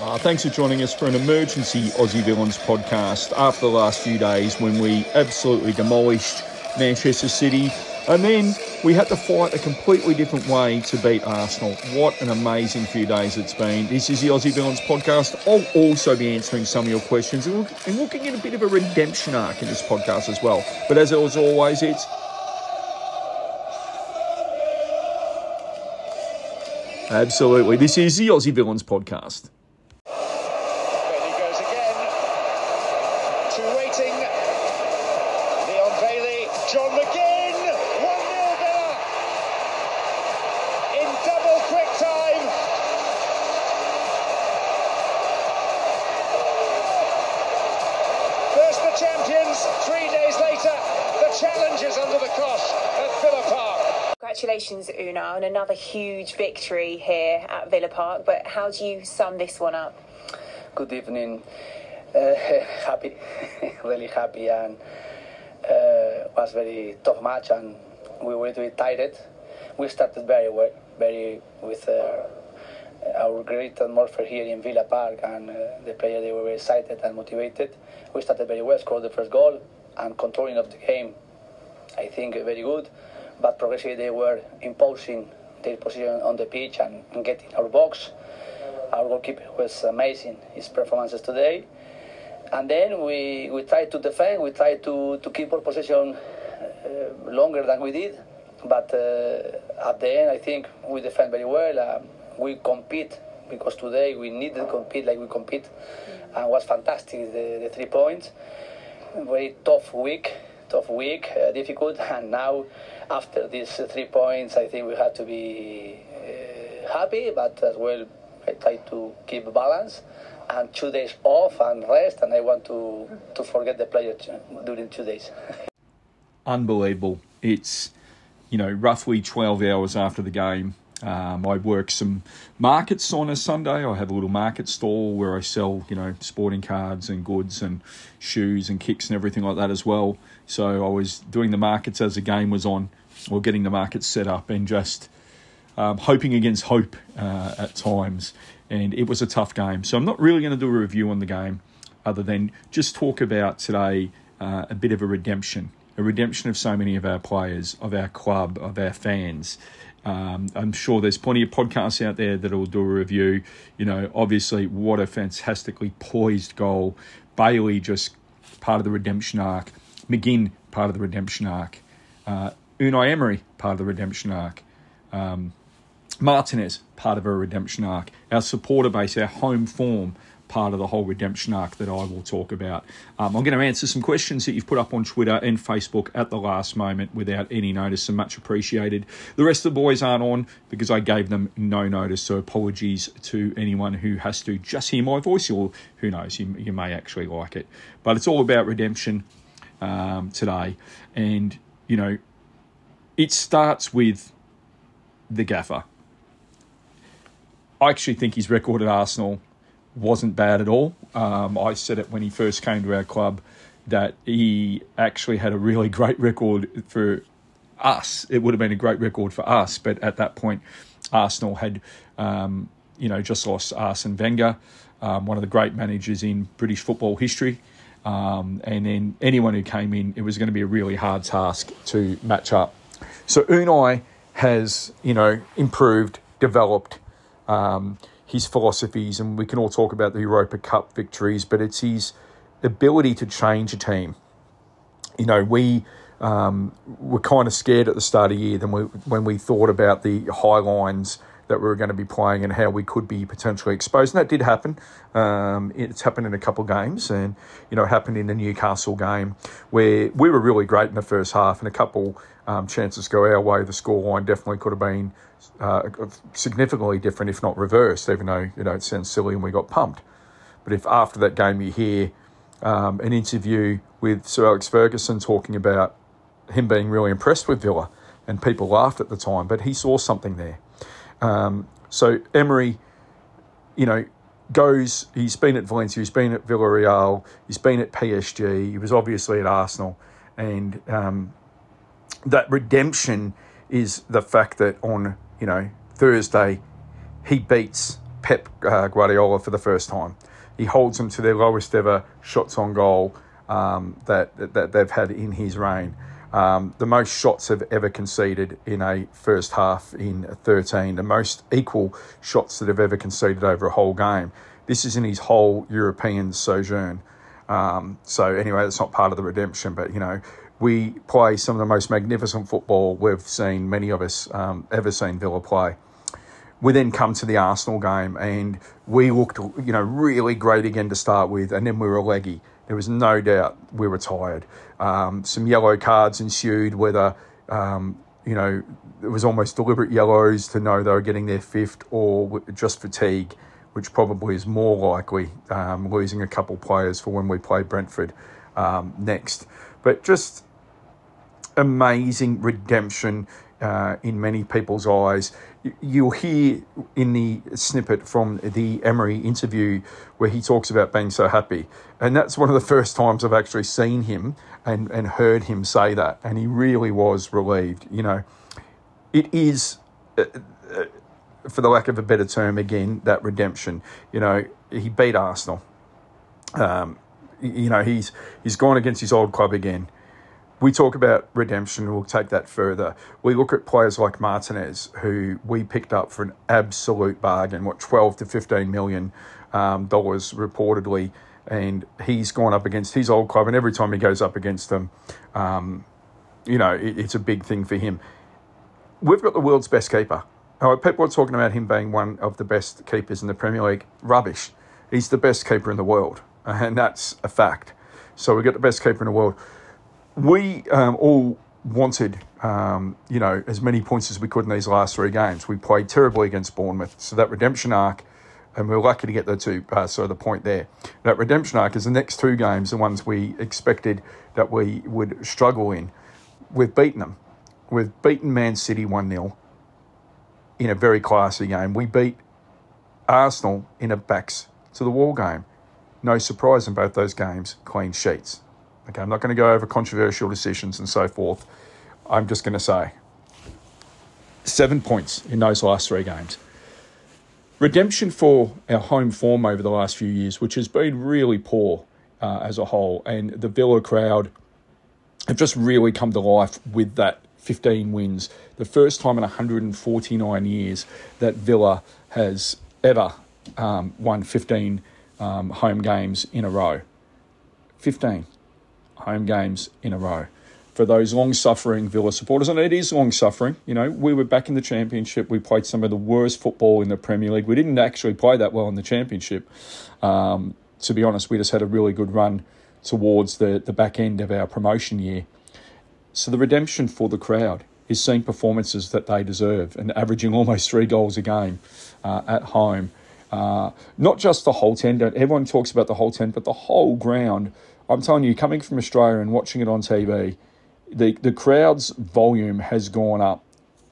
Uh, thanks for joining us for an emergency Aussie Villans podcast after the last few days when we absolutely demolished Manchester City and then we had to fight a completely different way to beat Arsenal. What an amazing few days it's been. This is the Aussie Villans podcast. I'll also be answering some of your questions and looking at a bit of a redemption arc in this podcast as well. But as always, it's Absolutely. This is the Aussie Villans podcast. Another huge victory here at Villa Park. But how do you sum this one up? Good evening. Uh, happy, really happy, and uh, was very tough match, and we were really tired. We started very well, very with uh, our great atmosphere here in Villa Park, and uh, the players they were very excited and motivated. We started very well, scored the first goal, and controlling of the game. I think very good but progressively they were imposing their position on the pitch and, and in our box. Our goalkeeper was amazing, his performances today. And then we, we tried to defend, we tried to, to keep our possession uh, longer than we did. But uh, at the end, I think we defend very well. Uh, we compete because today we needed to compete like we compete, and was fantastic the, the three points. Very tough week, tough week, uh, difficult, and now after these three points, I think we have to be uh, happy, but as well, I try to keep balance and two days off and rest, and I want to to forget the players during two days. Unbelievable! It's you know roughly twelve hours after the game. Um, I work some markets on a Sunday. I have a little market stall where I sell, you know, sporting cards and goods and shoes and kicks and everything like that as well. So I was doing the markets as the game was on, or getting the markets set up, and just um, hoping against hope uh, at times. And it was a tough game. So I'm not really going to do a review on the game, other than just talk about today uh, a bit of a redemption, a redemption of so many of our players, of our club, of our fans. Um, I'm sure there's plenty of podcasts out there that will do a review. You know, obviously, what a fantastically poised goal. Bailey just part of the redemption arc. McGinn part of the redemption arc. Uh, Unai Emery part of the redemption arc. Um, Martinez part of a redemption arc. Our supporter base, our home form part of the whole redemption arc that I will talk about. Um, I'm going to answer some questions that you've put up on Twitter and Facebook at the last moment without any notice, and much appreciated. The rest of the boys aren't on because I gave them no notice, so apologies to anyone who has to just hear my voice, or who knows, you, you may actually like it. But it's all about redemption um, today, and you know, it starts with the gaffer. I actually think his record at Arsenal wasn't bad at all. Um, I said it when he first came to our club that he actually had a really great record for us. It would have been a great record for us, but at that point, Arsenal had, um, you know, just lost Arsene Wenger, um, one of the great managers in British football history. Um, and then anyone who came in, it was going to be a really hard task to match up. So Unai has, you know, improved, developed. Um, his philosophies, and we can all talk about the Europa Cup victories, but it's his ability to change a team. You know, we um, were kind of scared at the start of the year than we, when we thought about the high lines that we were going to be playing and how we could be potentially exposed. And that did happen. Um, it's happened in a couple of games, and you know, it happened in the Newcastle game where we were really great in the first half, and a couple um, chances go our way. The scoreline definitely could have been uh, significantly different, if not reversed, even though you know it sounds silly and we got pumped. But if after that game you hear um, an interview with Sir Alex Ferguson talking about him being really impressed with Villa, and people laughed at the time, but he saw something there. Um, so Emery, you know, goes. He's been at Valencia, he's been at Villarreal, he's been at PSG. He was obviously at Arsenal, and um, that redemption is the fact that on you know, Thursday, he beats Pep uh, Guardiola for the first time. He holds them to their lowest ever shots on goal um, that, that they've had in his reign. Um, the most shots have ever conceded in a first half in 13, the most equal shots that have ever conceded over a whole game. This is in his whole European sojourn. Um, so anyway, that's not part of the redemption, but you know, we play some of the most magnificent football we've seen, many of us um, ever seen Villa play. We then come to the Arsenal game, and we looked, you know, really great again to start with, and then we were leggy. There was no doubt we were tired. Um, some yellow cards ensued, whether um, you know it was almost deliberate yellows to know they were getting their fifth, or just fatigue, which probably is more likely, um, losing a couple players for when we play Brentford um, next. But just amazing redemption uh, in many people's eyes. You'll hear in the snippet from the Emery interview where he talks about being so happy. And that's one of the first times I've actually seen him and, and heard him say that. And he really was relieved. You know, it is, uh, uh, for the lack of a better term, again, that redemption. You know, he beat Arsenal. Um, you know, he's he's gone against his old club again we talk about redemption, we'll take that further. We look at players like Martinez, who we picked up for an absolute bargain, what, 12 to 15 million um, dollars reportedly. And he's gone up against his old club, and every time he goes up against them, um, you know, it, it's a big thing for him. We've got the world's best keeper. People are talking about him being one of the best keepers in the Premier League. Rubbish. He's the best keeper in the world, and that's a fact. So we've got the best keeper in the world we um, all wanted, um, you know, as many points as we could in these last three games. We played terribly against Bournemouth, so that redemption arc, and we are lucky to get the two. Uh, so the point there, that redemption arc is the next two games, the ones we expected that we would struggle in. We've beaten them. We've beaten Man City one 0 in a very classy game. We beat Arsenal in a backs to the wall game. No surprise in both those games, clean sheets. Okay, I'm not going to go over controversial decisions and so forth. I'm just going to say seven points in those last three games. Redemption for our home form over the last few years, which has been really poor uh, as a whole, and the Villa crowd have just really come to life with that 15 wins. The first time in 149 years that Villa has ever um, won 15 um, home games in a row. 15 home games in a row. For those long suffering Villa supporters, and it is long suffering, you know, we were back in the Championship. We played some of the worst football in the Premier League. We didn't actually play that well in the Championship. Um, to be honest, we just had a really good run towards the, the back end of our promotion year. So the redemption for the crowd is seeing performances that they deserve and averaging almost three goals a game uh, at home. Uh, not just the whole 10, everyone talks about the whole 10, but the whole ground I'm telling you, coming from Australia and watching it on TV, the, the crowd's volume has gone up,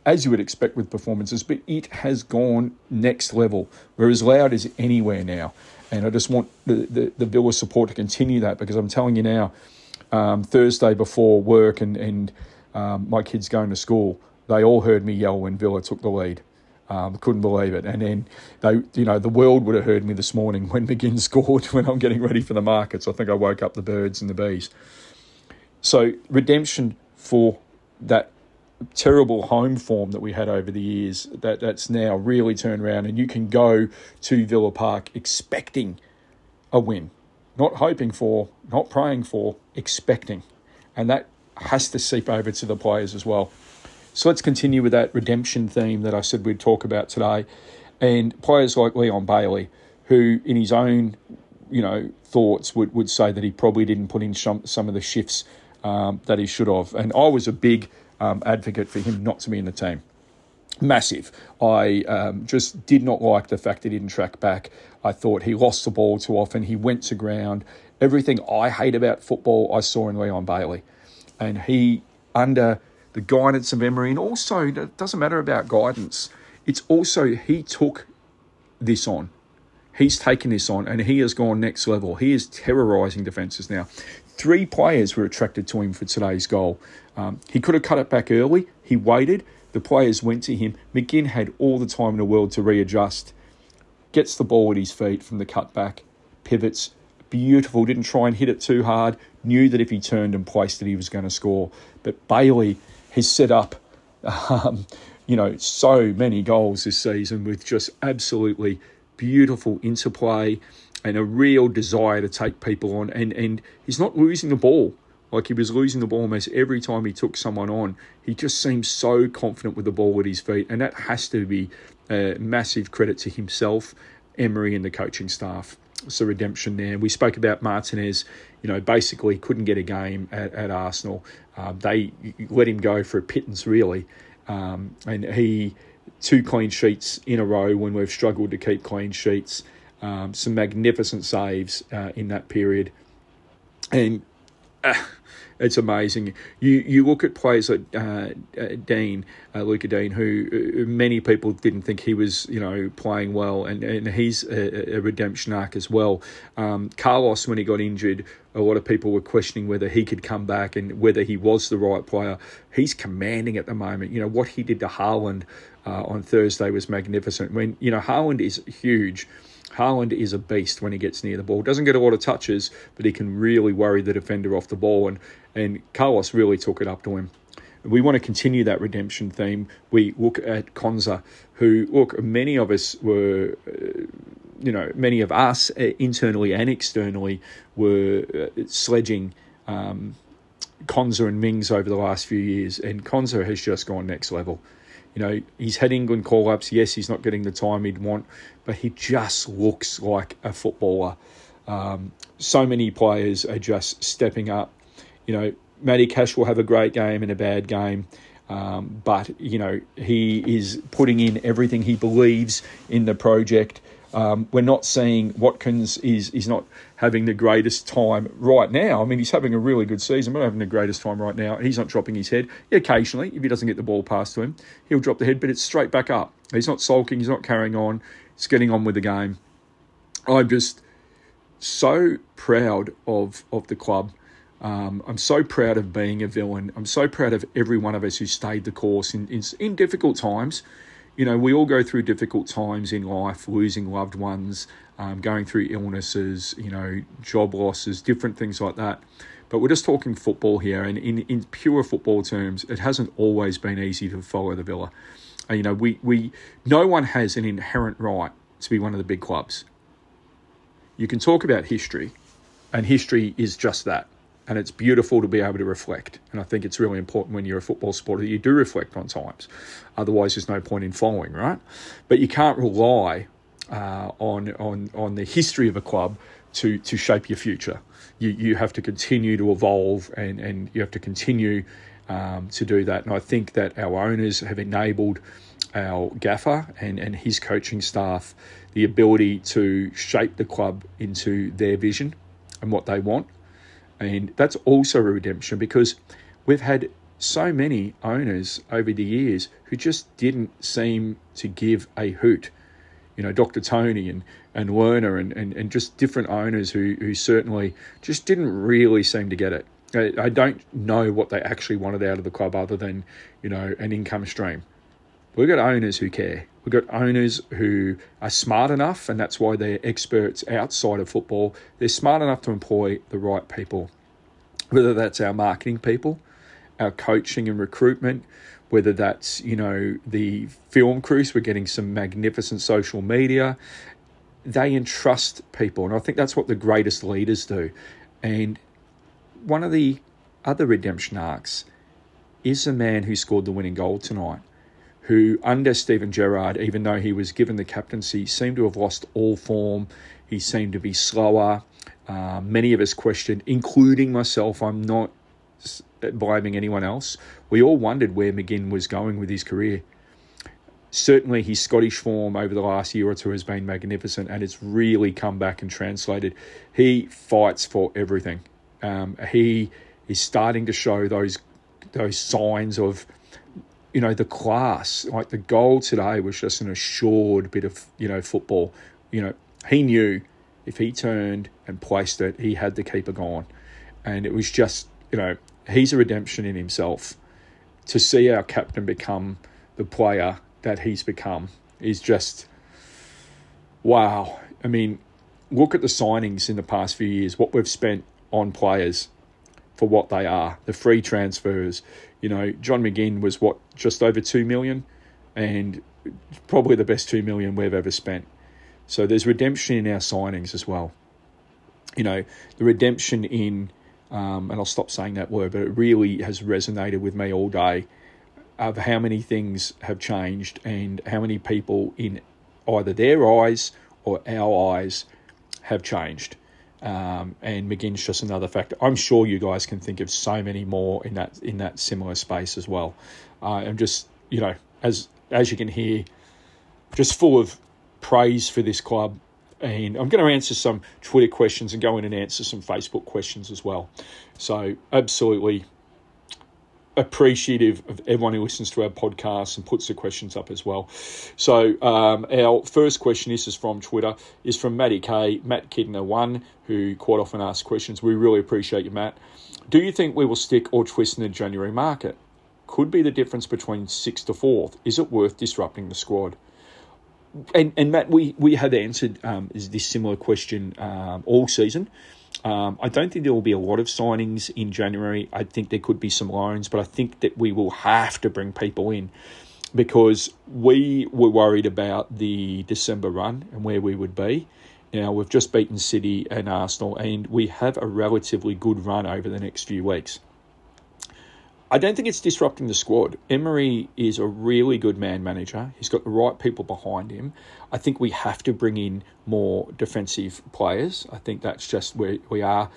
as you would expect with performances, but it has gone next level. We're as loud as anywhere now. And I just want the, the, the Villa support to continue that because I'm telling you now, um, Thursday before work and, and um, my kids going to school, they all heard me yell when Villa took the lead. Um, couldn't believe it. And then they, you know, the world would have heard me this morning when McGinn scored when I'm getting ready for the markets. I think I woke up the birds and the bees. So redemption for that terrible home form that we had over the years that that's now really turned around and you can go to Villa Park expecting a win not hoping for not praying for expecting and that has to seep over to the players as well so let's continue with that redemption theme that I said we'd talk about today. And players like Leon Bailey, who in his own, you know, thoughts would, would say that he probably didn't put in some, some of the shifts um, that he should have. And I was a big um, advocate for him not to be in the team. Massive. I um, just did not like the fact that he didn't track back. I thought he lost the ball too often. He went to ground. Everything I hate about football, I saw in Leon Bailey. And he, under the guidance of Emery, and also it doesn't matter about guidance. It's also he took this on. He's taken this on and he has gone next level. He is terrorising defences now. Three players were attracted to him for today's goal. Um, he could have cut it back early. He waited. The players went to him. McGinn had all the time in the world to readjust. gets the ball at his feet from the cutback, pivots, beautiful, didn't try and hit it too hard, knew that if he turned and placed it, he was going to score. But Bailey has set up, um, you know, so many goals this season with just absolutely beautiful interplay and a real desire to take people on. And, and he's not losing the ball. Like he was losing the ball almost every time he took someone on. He just seems so confident with the ball at his feet. And that has to be a massive credit to himself, Emery, and the coaching staff. A redemption there. We spoke about Martinez, you know, basically couldn't get a game at, at Arsenal. Um, they let him go for a pittance, really. Um, and he, two clean sheets in a row when we've struggled to keep clean sheets. Um, some magnificent saves uh, in that period. And uh, it's amazing. You you look at players like uh, uh Dean, uh, Lucas Digne, who many people didn't think he was, you know, playing well, and, and he's a, a redemption arc as well. Um, Carlos, when he got injured, a lot of people were questioning whether he could come back and whether he was the right player. He's commanding at the moment. You know what he did to Haaland uh, on Thursday was magnificent. When you know Haaland is huge Haaland is a beast when he gets near the ball. Doesn't get a lot of touches, but he can really worry the defender off the ball. And, and Carlos really took it up to him. We want to continue that redemption theme. We look at Konsa, who, look, many of us were, uh, you know, many of us uh, internally and externally were uh, sledging um, Konsa and Mings over the last few years. And Konsa has just gone next level. You know, he's had England call ups. Yes, he's not getting the time he'd want, but he just looks like a footballer. Um, so many players are just stepping up. You know, Matty Cash will have a great game and a bad game. Um, but you know he is putting in everything he believes in the project. Um, we're not seeing Watkins is is not having the greatest time right now. I mean, he's having a really good season, but having the greatest time right now. He's not dropping his head. Occasionally, if he doesn't get the ball passed to him, he'll drop the head, but it's straight back up. He's not sulking. He's not carrying on. He's getting on with the game. I'm just so proud of of the club. Um, I'm so proud of being a villain. I'm so proud of every one of us who stayed the course in, in, in difficult times you know, we all go through difficult times in life, losing loved ones, um, going through illnesses, you know, job losses, different things like that. But we're just talking football here, and in, in pure football terms, it hasn't always been easy to follow the Villa. Uh, you know, we, we no one has an inherent right to be one of the big clubs. You can talk about history, and history is just that and it's beautiful to be able to reflect. And I think it's really important when you're a football supporter that you do reflect on times. Otherwise, there's no point in following, right? But you can't rely uh, on on on the history of a club to to shape your future. You you have to continue to evolve, and and you have to continue um, to do that. And I think that our owners have enabled our gaffer and and his coaching staff the ability to shape the club into their vision and what they want and that's also a redemption because we've had so many owners over the years who just didn't seem to give a hoot. You know, Dr. Tony and, and Werner and, and, and just different owners who, who certainly just didn't really seem to get it. I, I don't know what they actually wanted out of the club other than, you know, an income stream. We've got owners who care. We've got owners who are smart enough, and that's why they're experts outside of football. They're smart enough to employ the right people, whether that's our marketing people, our coaching and recruitment, whether that's you know the film crews. We're getting some magnificent social media. They entrust people, and I think that's what the greatest leaders do. And one of the other redemption arcs is the man who scored the winning goal tonight who, under Steven Gerrard, even though he was given the captaincy, seemed to have lost all form. He seemed to be slower. Uh, many of us questioned, including myself. I'm not blaming anyone else. We all wondered where McGinn was going with his career. Certainly, his Scottish form over the last year or two has been magnificent, and it's really come back and translated. He fights for everything. Um, he is starting to show those those signs of you know, the class, like the goal today was just an assured bit of, you know, football. You know, he knew if he turned and placed it, he had the keeper gone. And it was just, you know, he's a redemption in himself. To see our captain become the player that he's become is just, wow. I mean, look at the signings in the past few years, what we've spent on players for what they are, the free transfers. You know, John McGinn was what, just over 2 million? And probably the best 2 million we've ever spent. So there's redemption in our signings as well. You know, the redemption in, um, and I'll stop saying that word, but it really has resonated with me all day of how many things have changed and how many people in either their eyes or our eyes have changed. Um, and McGinn's just another factor. I'm sure you guys can think of so many more in that in that similar space as well. Uh, I'm just you know as as you can hear, just full of praise for this club. And I'm going to answer some Twitter questions and go in and answer some Facebook questions as well. So absolutely appreciative of everyone who listens to our podcast and puts the questions up as well. So um, our first question, this is from Twitter, is from Matty K, Matt Kidner one, who quite often asks questions. We really appreciate you, Matt. Do you think we will stick or twist in the January market? Could be the difference between sixth to fourth. Is it worth disrupting the squad? And, and Matt, we, we had answered um, this similar question um, all season. Um, I don't think there will be a lot of signings in January. I think there could be some loans, but I think that we will have to bring people in because we were worried about the December run and where we would be. Now, we've just beaten City and Arsenal, and we have a relatively good run over the next few weeks. I don't think it's disrupting the squad. Emery is a really good man manager. He's got the right people behind him. I think we have to bring in more defensive players. I think that's just where we are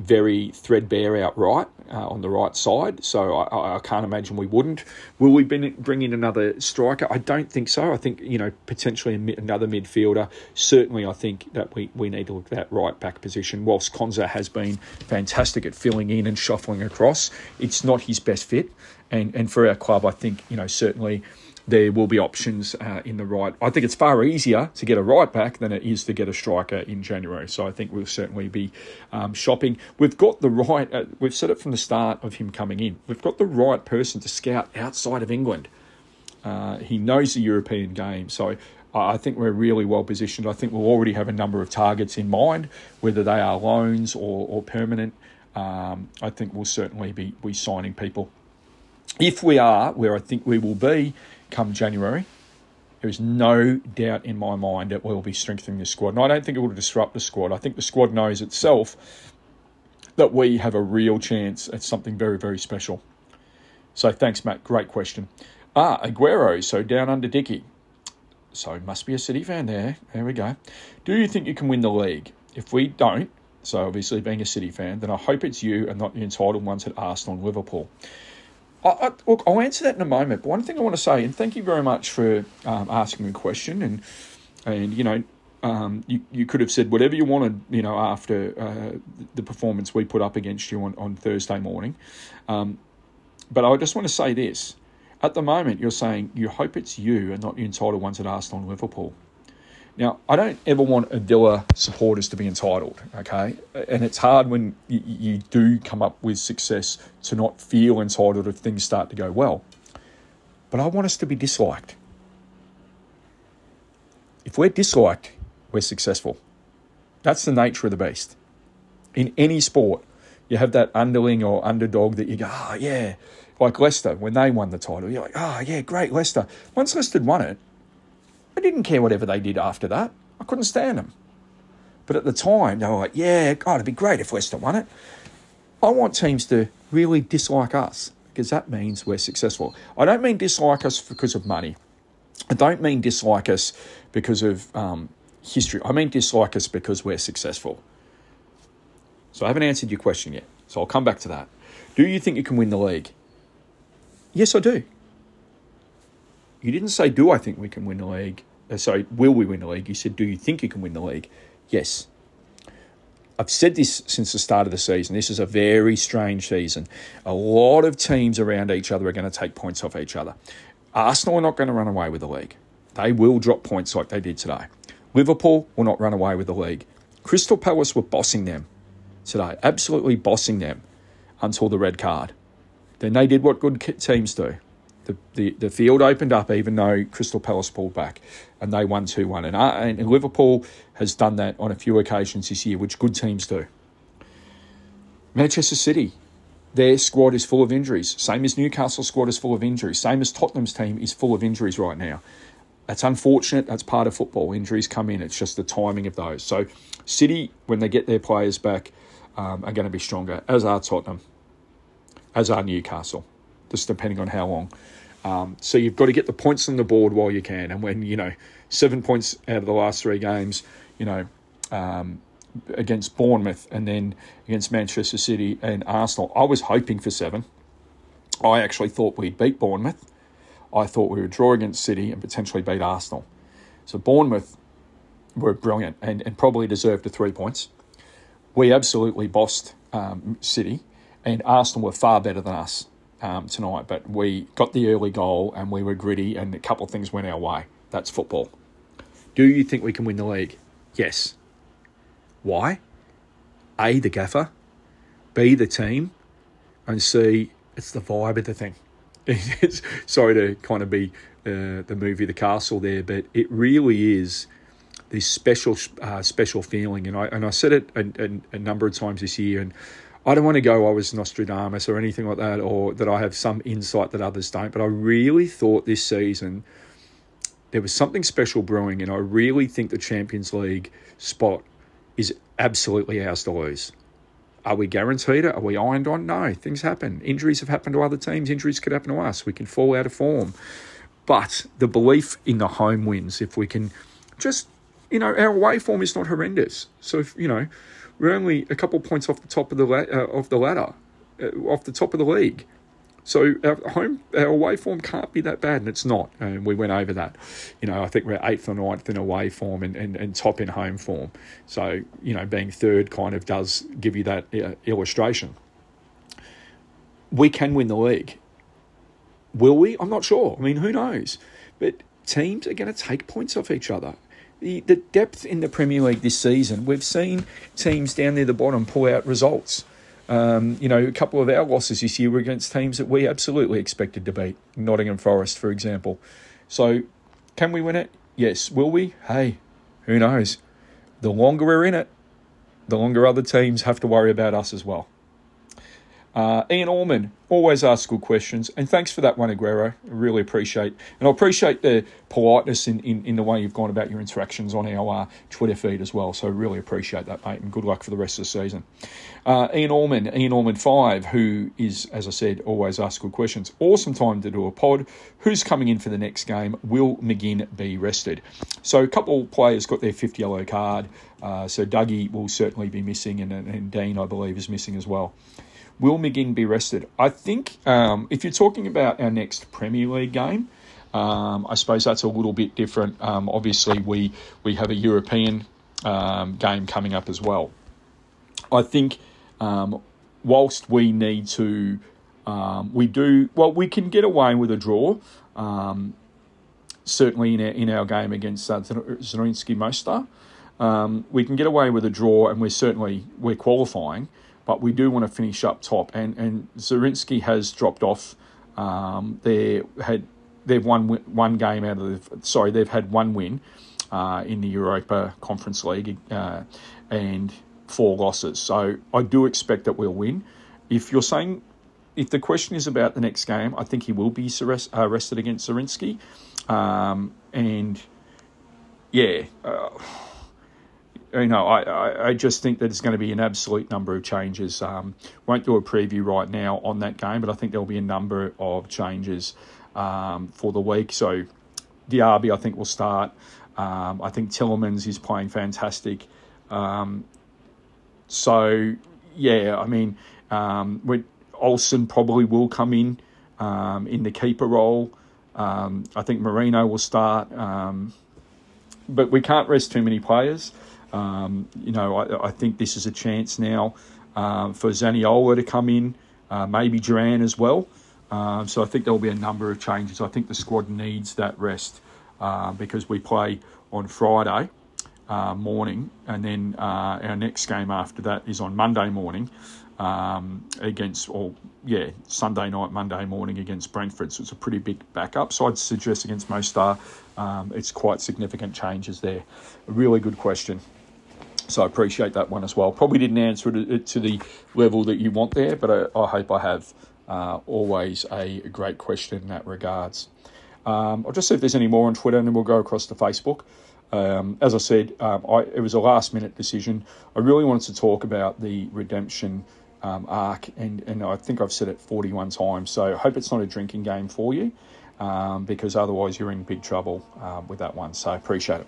very threadbare outright uh, on the right side. So I, I, can't imagine we wouldn't. Will we bring in another striker? I don't think so. I think you know potentially another midfielder. Certainly, I think that we, we need to look at that right back position. Whilst Konsa has been fantastic at filling in and shuffling across, it's not his best fit. And and for our club, I think you know certainly there will be options uh, in the right. I think it's far easier to get a right back than it is to get a striker in January. So I think we'll certainly be um, shopping. We've got the right. Uh, we've said it from the start of him coming in. We've got the right person to scout outside of England. Uh, he knows the European game, so I think we're really well positioned. I think we'll already have a number of targets in mind, whether they are loans or, or permanent. Um, I think we'll certainly be, be signing people. If we are where I think we will be come January, there is no doubt in my mind that we'll be strengthening the squad. And I don't think it will disrupt the squad. I think the squad knows itself that we have a real chance at something very, very special. So thanks, Matt. Great question. Ah, Aguero, so down under Dicky. So must be a City fan there. There we go. Do you think you can win the league? If we don't, so obviously being a City fan, then I hope it's you and not the entitled ones at Arsenal and Liverpool. I, I, look, I'll answer that in a moment. But one thing I want to say, and thank you very much for um, asking a question, and and you know, um, you you could have said whatever you wanted, you know, after uh, the performance we put up against you on on Thursday morning. Um, but I just want to say this: at the moment, you're saying you hope it's you and not the entitled ones at Arsenal and Liverpool. Now, I don't ever want Villa supporters to be entitled, okay? And it's hard when you, you do come up with success to not feel entitled if things start to go well. But I want us to be disliked. If we're disliked, we're successful. That's the nature of the beast. In any sport, you have that underling or underdog that you go, oh, yeah, like Leicester, when they won the title, you're like, oh, yeah, great, Leicester. Once Leicester won it, I didn't care whatever they did after that. I couldn't stand them. But at the time, they were like, yeah, God, it'd be great if Leicester won it. I want teams to really dislike us because that means we're successful. I don't mean dislike us because of money. I don't mean dislike us because of um, history. I mean dislike us because we're successful. So I haven't answered your question yet. So I'll come back to that. Do you think you can win the league? Yes, I do. You didn't say, do I think we can win the league? Uh, sorry, will we win the league? You said, do you think you can win the league? Yes. I've said this since the start of the season. This is a very strange season. A lot of teams around each other are going to take points off each other. Arsenal are not going to run away with the league. They will drop points like they did today. Liverpool will not run away with the league. Crystal Palace were bossing them today, absolutely bossing them until the red card. Then they did what good teams do the, the, the field opened up even though Crystal Palace pulled back and they won 2 1. And, uh, and Liverpool has done that on a few occasions this year, which good teams do. Manchester City, their squad is full of injuries. Same as Newcastle squad is full of injuries. Same as Tottenham's team is full of injuries right now. That's unfortunate. That's part of football. Injuries come in. It's just the timing of those. So, City, when they get their players back, um, are going to be stronger, as are Tottenham, as are Newcastle, just depending on how long. Um, so you've got to get the points on the board while you can. And when, you know, seven points out of the last three games, you know, um, against Bournemouth and then against Manchester City and Arsenal, I was hoping for seven. I actually thought we'd beat Bournemouth. I thought we would draw against City and potentially beat Arsenal. So Bournemouth were brilliant and, and probably deserved the three points. We absolutely bossed um, City, and Arsenal were far better than us um, tonight. But we got the early goal and we were gritty, and a couple of things went our way. That's football. Do you think we can win the league? Yes. Why? A, the gaffer, B, the team, and C, it's the vibe of the thing. It's, sorry to kind of be uh, the movie The Castle there, but it really is this special uh, special feeling. And I and I said it a, a, a, number of times this year, and I don't want to go oh, I was Nostradamus or anything like that, or that I have some insight that others don't. But I really thought this season there was something special brewing, and I really think the Champions League spot is absolutely ours to lose. Are we guaranteed it? Are we ironed on? No, things happen. Injuries have happened to other teams. Injuries could happen to us. We can fall out of form. But the belief in the home wins, if we can just, you know, our away form is not horrendous. So, if, you know, we're only a couple points off the top of the, uh, of the ladder, uh, off the top of the league. So our home, our away form can't be that bad, and it's not. And we went over that. You know, I think we're eighth or ninth in away form and, and, and top in home form. So, you know, being third kind of does give you that uh, illustration. We can win the league. Will we? I'm not sure. I mean, who knows? But teams are going to take points off each other. The, the depth in the Premier League this season, we've seen teams down near the bottom pull out results. Um, you know, a couple of our losses this year were against teams that we absolutely expected to beat. Nottingham Forest, for example. So, can we win it? Yes. Will we? Hey, who knows? The longer we're in it, the longer other teams have to worry about us as well. Uh, Ian Allman always asks good questions, and thanks for that one, Aguero. I really appreciate, and I appreciate the politeness in, in, in the way you've gone about your interactions on our uh, Twitter feed as well. So really appreciate that, mate, and good luck for the rest of the season. Uh, Ian Allman, Ian Allman five, who is, as I said, always asks good questions. Awesome time to do a pod. Who's coming in for the next game? Will McGinn be rested? So a couple players got their fifth yellow card. Uh, so Dougie will certainly be missing, and, and Dean, I believe, is missing as well. Will McGinn be rested? I think um, if you're talking about our next Premier League game, um, I suppose that's a little bit different. Um, obviously, we we have a European um, game coming up as well. I think um, whilst we need to, um, we do well. We can get away with a draw. certainly in our, in our game against uh, Zrinjski Mostar, we can get away with a draw, and we're certainly we're qualifying but we do want to finish up top. And and Zrinjski has dropped off. Um, they had they've won one game out of the, sorry they've had one win uh, in the Europa Conference League uh, and four losses. So I do expect that we'll win. If you're saying if the question is about the next game, I think he will be arrested against Zrinjski. Um, and yeah. Uh, you know, I, I just think that there's going to be an absolute number of changes. Um, won't do a preview right now on that game, but I think there'll be a number of changes um, for the week. So Diaby, I think, will start. Um, I think Tielemans is playing fantastic. Um, so, yeah, I mean, um, Olsen probably will come in um, in the keeper role. Um, I think Marino will start. Um, but we can't rest too many players. Um, you know, I, I, think this is a chance now um, for Zaniolo to come in, uh, maybe Duran as well. Um, so I think there will be a number of changes. I think the squad needs that rest uh, because we play on Friday uh, morning, and then uh, our next game after that is on Monday morning um, against, or yeah, Sunday night, Monday morning against Brentford. So it's a pretty big backup. So I'd suggest against Mostar, um, it's quite significant changes there. A really good question. So I appreciate that one as well. Probably didn't answer it to the level that you want there, but I, I hope I have. Uh, always a great question in that regards. Um, I'll just see if there's any more on Twitter, and then we'll go across to Facebook. Um, as I said, um, I, it was a last minute decision. I really wanted to talk about the redemption um, arc, and, and I think I've said it 41 times. So I hope it's not a drinking game for you, um, because otherwise you're in big trouble uh, with that one. So I appreciate it.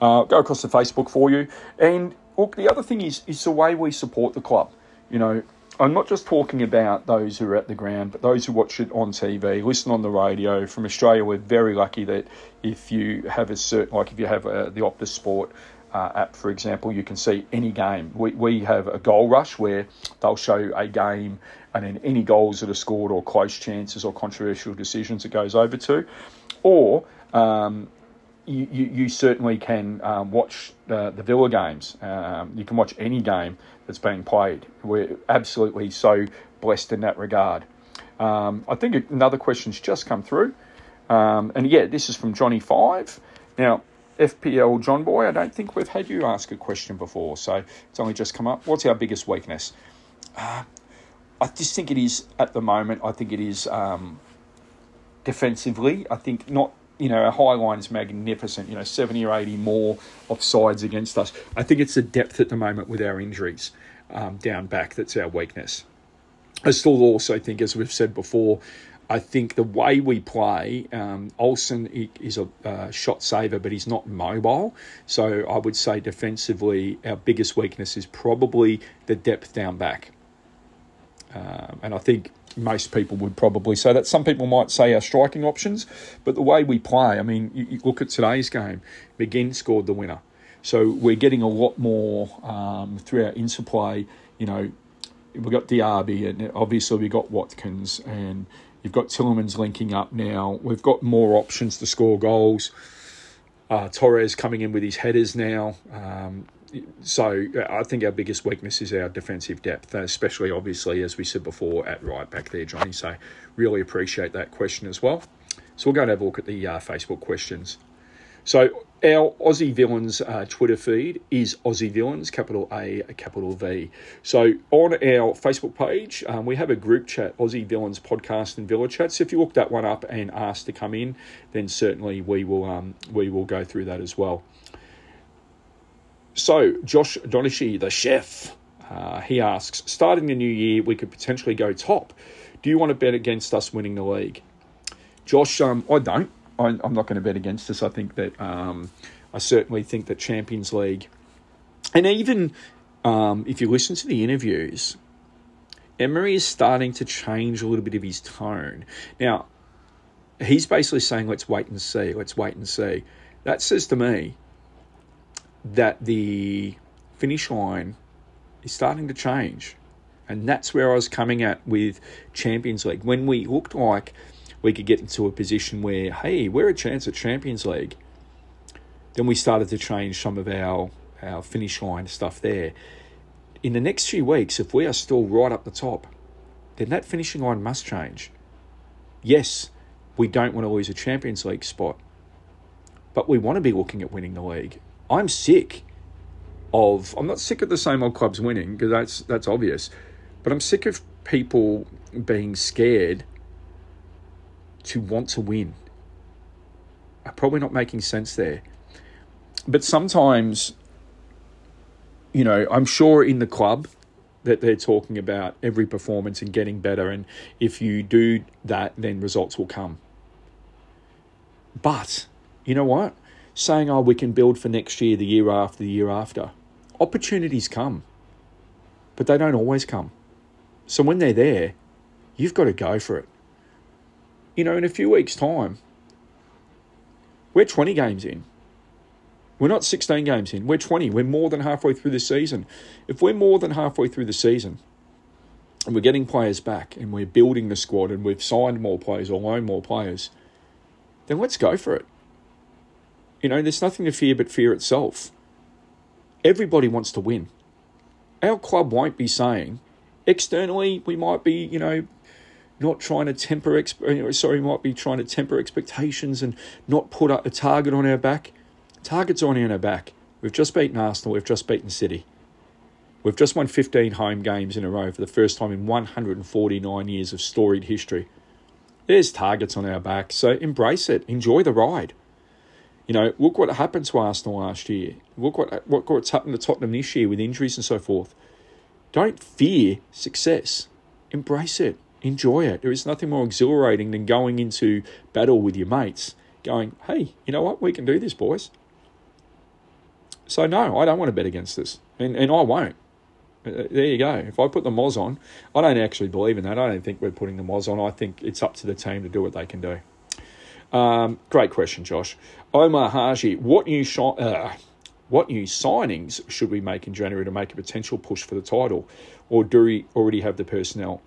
Uh, go across to Facebook for you. And look, the other thing is, is the way we support the club. You know, I'm not just talking about those who are at the ground, but those who watch it on TV, listen on the radio. From Australia, we're very lucky that if you have a certain, like if you have a, uh, the Optus Sport uh, app, for example, you can see any game. We, we have a goal rush where they'll show a game and then any goals that are scored or close chances or controversial decisions it goes over to. Or um, you, you, certainly can um, watch the Villa games. Um, you can watch any game that's being played. We're absolutely so blessed in that regard. Um, I think another question's just come through. Um, and yeah, this is from Johnny Five. Now, FPL John Boy, I don't think we've had you ask a question before, so it's only just come up. What's our biggest weakness? Uh, I just think it is at the moment. I think it is um, defensively. I think not you know, our high line is magnificent, you know, 70 or 80 more offsides against us. I think it's the depth at the moment with our injuries um, down back that's our weakness. I still also think, as we've said before, I think the way we play, um, Olsen is a uh, shot saver, but he's not mobile. So I would say defensively, our biggest weakness is probably the depth down back. Um, and I think most people would probably say that. Some people might say our striking options, but the way we play, I mean, you, you look at today's game, McGinn scored the winner. So we're getting a lot more um, through our interplay. You know, we've got Diaby, and obviously we've got Watkins, and you've got Tielemans linking up now. We've got more options to score goals. Uh, Torres coming in with his headers now. Um, so I think our biggest weakness is our defensive depth, especially obviously as we said before at right back there, Johnny. So really appreciate that question as well. So we'll go and have a look at the uh, Facebook questions. So our Aussie Villans uh, Twitter feed is Aussie Villans, capital A, capital V. So on our Facebook page, um, we have a group chat, Aussie Villans Podcast and Villa Chat. So if you look that one up and ask to come in, then certainly we will um, we will go through that as well. So, Josh Donishi, the chef, uh, he asks, starting the new year, we could potentially go top. Do you want to bet against us winning the league? Josh, um, I don't. I, am not going to bet against us. I think that um, I certainly think that Champions League, and even um, if you listen to the interviews, Emery is starting to change a little bit of his tone. Now, he's basically saying, let's wait and see, let's wait and see. That says to me, that the finish line is starting to change. And that's where I was coming at with Champions League. When we looked like we could get into a position where, hey, we're a chance at Champions League, then we started to change some of our, our finish line stuff there. In the next few weeks, if we are still right up the top, then that finishing line must change. Yes, we don't want to lose a Champions League spot, but we want to be looking at winning the league. I'm sick of. I'm not sick of the same old clubs winning because that's that's obvious, but I'm sick of people being scared to want to win. I'm probably not making sense there, but sometimes, you know, I'm sure in the club that they're talking about every performance and getting better, and if you do that, then results will come. But you know what? Saying, oh, we can build for next year, the year after, the year after. Opportunities come, but they don't always come. So when they're there, you've got to go for it. You know, in a few weeks' time, we're 20 games in. We're not 16 games in. We're 20. We're more than halfway through the season. If we're more than halfway through the season and we're getting players back and we're building the squad and we've signed more players or loaned more players, then let's go for it. You know, there's nothing to fear but fear itself. everybody wants to win. Our club won't be saying, externally, we might be, you know, not trying to temper, exp- sorry, might be trying to temper expectations and not put a target on our back. Target's on our back. We've just beaten Arsenal. We've just beaten City. We've just won 15 home games in a row for the first time in 149 years of storied history. There's targets on our back, so embrace it. Enjoy the ride. You know, look what happened to Arsenal last year. Look what, what what's happened to Tottenham this year with injuries and so forth. Don't fear success. Embrace it. Enjoy it. There is nothing more exhilarating than going into battle with your mates, going, hey, you know what? We can do this, boys. So, no, I don't want to bet against this. And, and I won't. Uh, there you go. If I put the Moz on, I don't actually believe in that. I don't think we're putting the Moz on. I think it's up to the team to do what they can do. Um, great question, Josh. Omar Haji, what new uh, what new signings should we make in January to make a potential push for the title, or do we already have the personnel?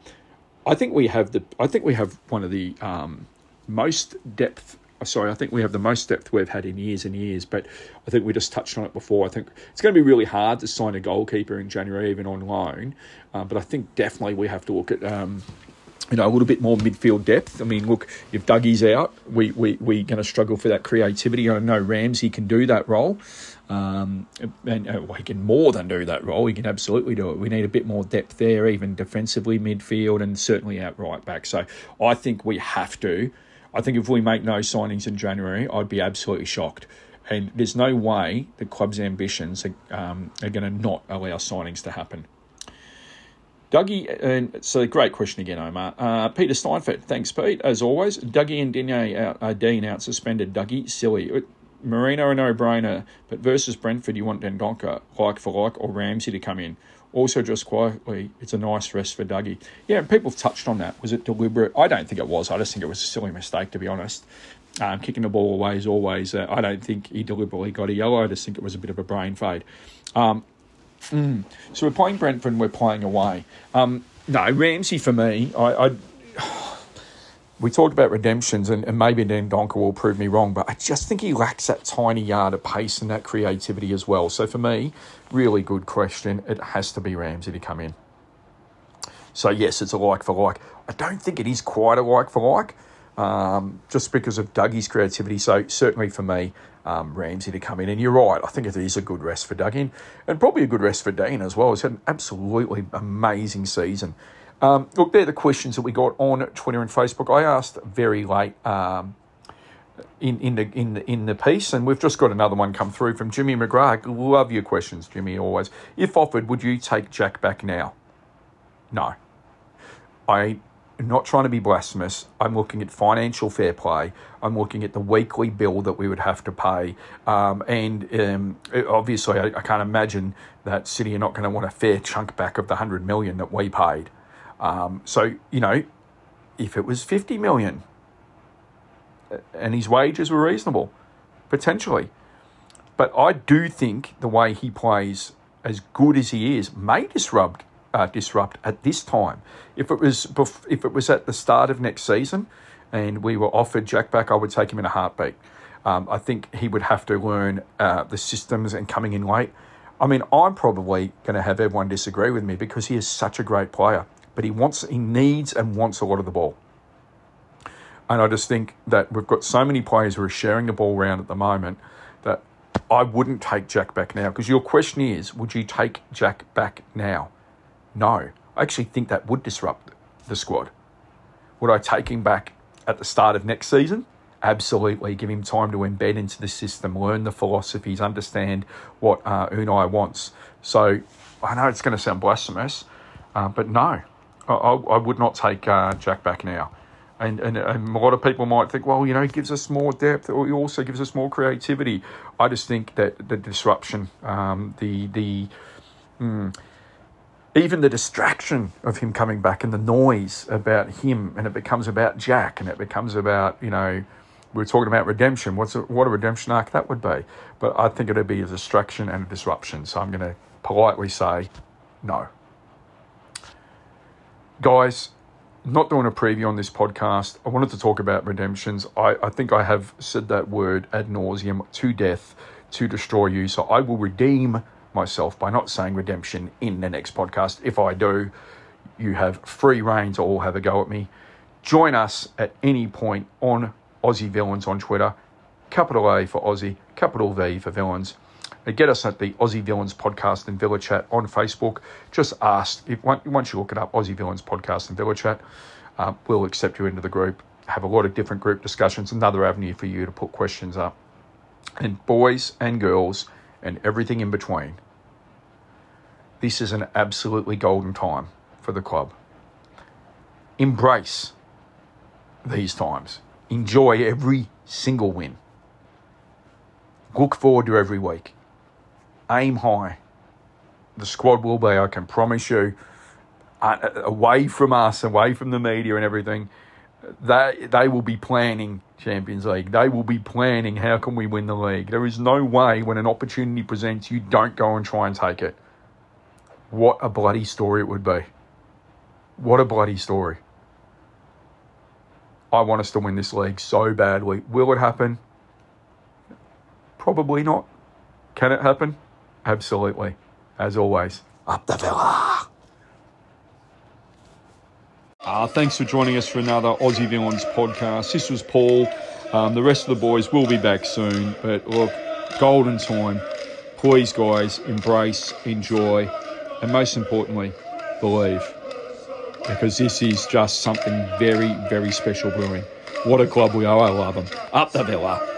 I think we have the. I think we have one of the um, most depth. Sorry, I think we have the most depth we've had in years and years. But I think we just touched on it before. I think it's going to be really hard to sign a goalkeeper in January, even on loan. Um, but I think definitely we have to look at. Um, you know, a little bit more midfield depth. I mean, look, if Dougie's out, we, we, we're going to struggle for that creativity. I know Ramsey can do that role. Um, and uh, well, he can more than do that role. He can absolutely do it. We need a bit more depth there, even defensively, midfield, and certainly out right back. So I think we have to. I think if we make no signings in January, I'd be absolutely shocked. And there's no way the club's ambitions are, um, are going to not allow signings to happen. Dougie, and so great question again, Omar. Uh, Peter Steinfeld, thanks, Pete, as always. Dougie and Digne out, uh, Dean out suspended. Dougie, silly. Marino a no brainer, but versus Brentford, you want Dendoncker, like for like, or Ramsey to come in. Also, just quietly, it's a nice rest for Dougie. Yeah, people have touched on that. Was it deliberate? I don't think it was. I just think it was a silly mistake, to be honest. Um, kicking the ball away is always, uh, I don't think he deliberately got a yellow. I just think it was a bit of a brain fade. Um, mm, so we're playing Brentford and we're playing away. Um, no, Ramsey for me, I, I we talked about redemptions, and, and maybe Dendoncker will prove me wrong, but I just think he lacks that tiny yard of pace and that creativity as well. So for me, really good question. It has to be Ramsey to come in. So yes, it's a like for like. I don't think it is quite a like for like, um, just because of Dougie's creativity. So certainly for me, um, Ramsey to come in. And you're right, I think it is a good rest for Dougie, and probably a good rest for Dean as well. He's had an absolutely amazing season. Um, look, they're the questions that we got on Twitter and Facebook. I asked very late um, in in the in the in the piece, and we've just got another one come through from Jimmy McGrath. Love your questions, Jimmy. Always. If offered, would you take Jack back now? No. I not trying to be blasphemous. I'm looking at financial fair play. I'm looking at the weekly bill that we would have to pay, um, and um, obviously, I, I, can't imagine that City are not going to want a fair chunk back of the hundred million that we paid. Um, so, you know, if it was 50 million and his wages were reasonable, potentially. But I do think the way he plays, as good as he is, may disrupt uh, disrupt at this time. If it was bef- if it was at the start of next season, and we were offered Jack back, I would take him in a heartbeat. Um, I think he would have to learn uh, the systems and coming in late. I mean, I'm probably going to have everyone disagree with me because he is such a great player but he wants, he needs and wants a lot of the ball. And I just think that we've got so many players who are sharing the ball around at the moment that I wouldn't take Jack back now. Because your question is, would you take Jack back now? No. I actually think that would disrupt the squad. Would I take him back at the start of next season? Absolutely. Give him time to embed into the system, learn the philosophies, understand what uh, Unai wants. So I know it's going to sound blasphemous, uh, but no, I, I would not take uh, Jack back now. And, and, and a lot of people might think, well, you know, he gives us more depth, or he also gives us more creativity. I just think that the disruption, um, the the mm, even the distraction of him coming back, and the noise about him, and it becomes about Jack, and it becomes about you know, we are talking about redemption. What's a, what a redemption arc that would be? But I think it'd be a distraction and a disruption. So I'm going to politely say no guys, not doing a preview on this podcast. I wanted to talk about redemptions. I, I think I have said that word ad nauseum to death to destroy you. So I will redeem myself by not saying redemption in the next podcast. If I do, you have free reign to all have a go at me. Join us at any point on Aussie Villans on Twitter. Capital A for Aussie, capital V for Villans. And get us at the Aussie Villans Podcast and Villa Chat on Facebook. Just ask, if once you look it up, Aussie Villans Podcast and Villa Chat, uh, we'll accept you into the group. Have a lot of different group discussions, another avenue for you to put questions up. And boys and girls and everything in between, this is an absolutely golden time for the club. Embrace these times. Enjoy every single win. Look forward to every week. Aim high. The squad will be, I can promise you, away from us, away from the media and everything. They, they will be planning Champions League. They will be planning how can we win the league. There is no way when an opportunity presents you don't go and try and take it. What a bloody story it would be. What a bloody story. I want us to win this league so badly. Will it happen? Probably not. Can it happen? Absolutely. As always, up the villa. Uh, thanks for joining us for another Aussie Villans podcast. This was Paul. Um, the rest of the boys will be back soon. But look, golden time. Please, guys, embrace, enjoy, and most importantly, believe. Because this is just something very, very special brewing. What a club we are. I love them. Up the villa.